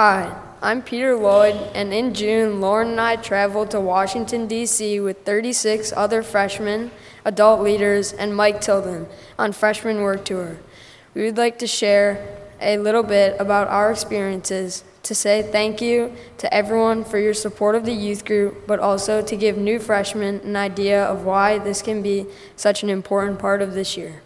Hi, I'm Peter Lloyd, and in June, Lauren and I traveled to Washington, D.C. with 36 other freshmen, adult leaders, and Mike Tilden on Freshman Work Tour. We would like to share a little bit about our experiences, to say thank you to everyone for your support of the youth group, but also to give new freshmen an idea of why this can be such an important part of this year.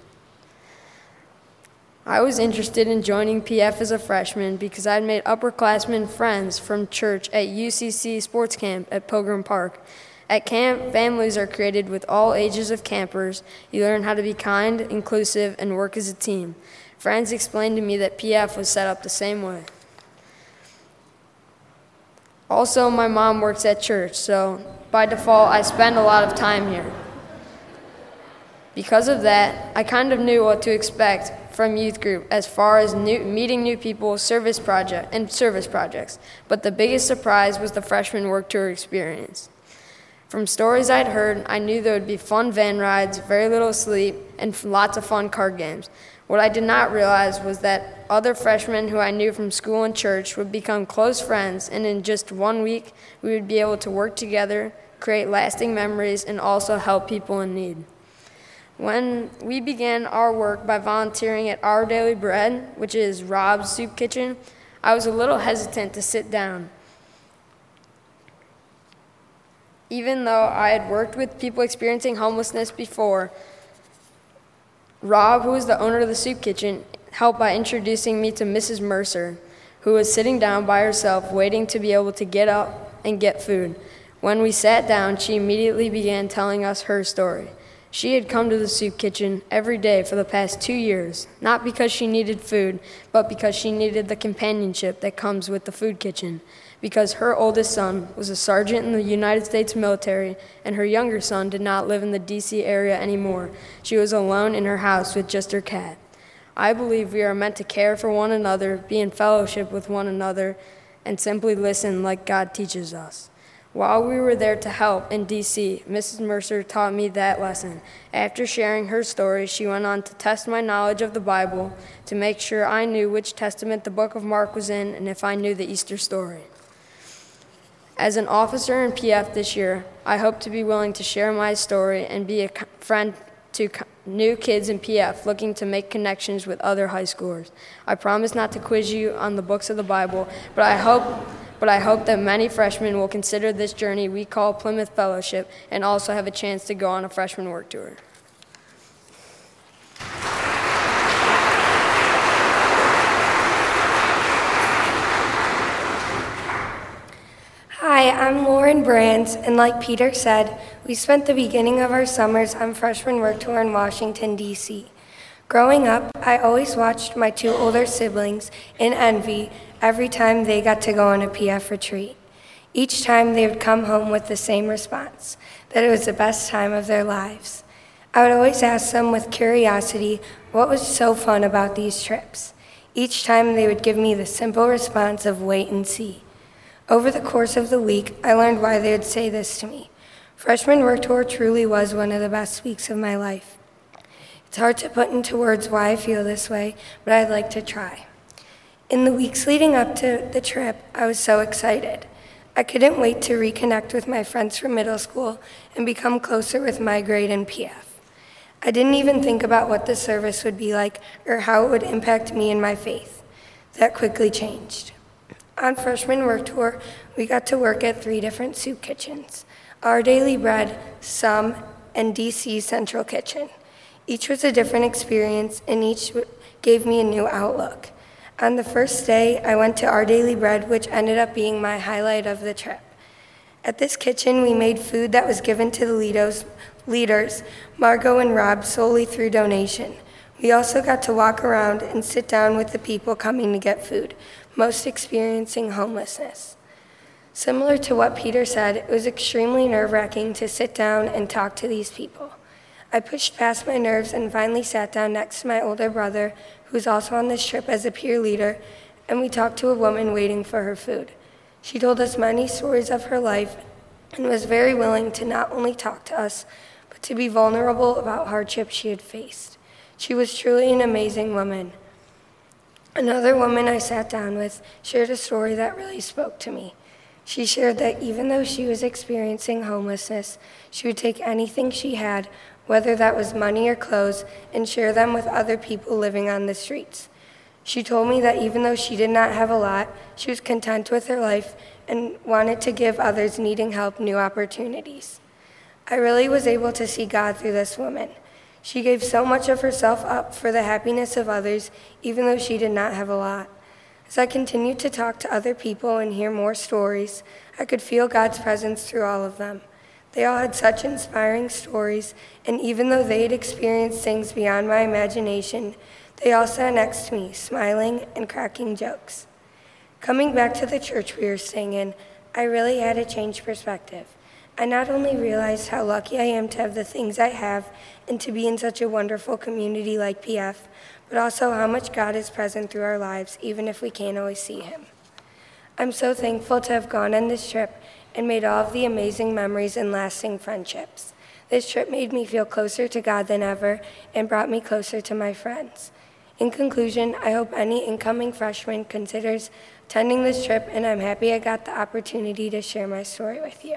I was interested in joining PF as a freshman because I'd made upperclassmen friends from church at UCC Sports Camp at Pilgrim Park. At camp, families are created with all ages of campers. You learn how to be kind, inclusive, and work as a team. Friends explained to me that PF was set up the same way. Also, my mom works at church, so by default, I spend a lot of time here. Because of that, I kind of knew what to expect from youth group as far as new, meeting new people, service project, and service projects. But the biggest surprise was the freshman work tour experience. From stories I'd heard, I knew there would be fun van rides, very little sleep, and lots of fun card games. What I did not realize was that other freshmen who I knew from school and church would become close friends, and in just one week, we would be able to work together, create lasting memories, and also help people in need. When we began our work by volunteering at Our Daily Bread, which is Rob's soup kitchen, I was a little hesitant to sit down. Even though I had worked with people experiencing homelessness before, Rob, who was the owner of the soup kitchen, helped by introducing me to Mrs. Mercer, who was sitting down by herself waiting to be able to get up and get food. When we sat down, she immediately began telling us her story. She had come to the soup kitchen every day for the past two years, not because she needed food, but because she needed the companionship that comes with the food kitchen. Because her oldest son was a sergeant in the United States military, and her younger son did not live in the D.C. area anymore. She was alone in her house with just her cat. I believe we are meant to care for one another, be in fellowship with one another, and simply listen like God teaches us. While we were there to help in DC, Mrs. Mercer taught me that lesson. After sharing her story, she went on to test my knowledge of the Bible to make sure I knew which testament the book of Mark was in and if I knew the Easter story. As an officer in PF this year, I hope to be willing to share my story and be a friend to new kids in PF looking to make connections with other high schoolers. I promise not to quiz you on the books of the Bible, but I hope but I hope that many freshmen will consider this journey we call Plymouth Fellowship and also have a chance to go on a freshman work tour. Hi, I'm Lauren Brands, and like Peter said, we spent the beginning of our summers on freshman work tour in Washington, D.C. Growing up, I always watched my two older siblings in envy every time they got to go on a PF retreat. Each time they would come home with the same response that it was the best time of their lives. I would always ask them with curiosity what was so fun about these trips. Each time they would give me the simple response of wait and see. Over the course of the week, I learned why they would say this to me. Freshman Work Tour truly was one of the best weeks of my life. It's hard to put into words why I feel this way, but I'd like to try. In the weeks leading up to the trip, I was so excited. I couldn't wait to reconnect with my friends from middle school and become closer with my grade and PF. I didn't even think about what the service would be like or how it would impact me and my faith. That quickly changed. On freshman work tour, we got to work at three different soup kitchens Our Daily Bread, Some, and DC Central Kitchen. Each was a different experience, and each gave me a new outlook. On the first day, I went to Our Daily Bread, which ended up being my highlight of the trip. At this kitchen, we made food that was given to the leaders, leaders, Margot and Rob, solely through donation. We also got to walk around and sit down with the people coming to get food, most experiencing homelessness. Similar to what Peter said, it was extremely nerve wracking to sit down and talk to these people. I pushed past my nerves and finally sat down next to my older brother, who's also on this trip as a peer leader, and we talked to a woman waiting for her food. She told us many stories of her life and was very willing to not only talk to us, but to be vulnerable about hardships she had faced. She was truly an amazing woman. Another woman I sat down with shared a story that really spoke to me. She shared that even though she was experiencing homelessness, she would take anything she had, whether that was money or clothes, and share them with other people living on the streets. She told me that even though she did not have a lot, she was content with her life and wanted to give others needing help new opportunities. I really was able to see God through this woman. She gave so much of herself up for the happiness of others, even though she did not have a lot. As I continued to talk to other people and hear more stories, I could feel God's presence through all of them. They all had such inspiring stories, and even though they'd experienced things beyond my imagination, they all sat next to me, smiling and cracking jokes. Coming back to the church we were staying in, I really had a change perspective. I not only realized how lucky I am to have the things I have and to be in such a wonderful community like PF, but also how much God is present through our lives, even if we can't always see Him. I'm so thankful to have gone on this trip and made all of the amazing memories and lasting friendships. This trip made me feel closer to God than ever and brought me closer to my friends. In conclusion, I hope any incoming freshman considers attending this trip, and I'm happy I got the opportunity to share my story with you.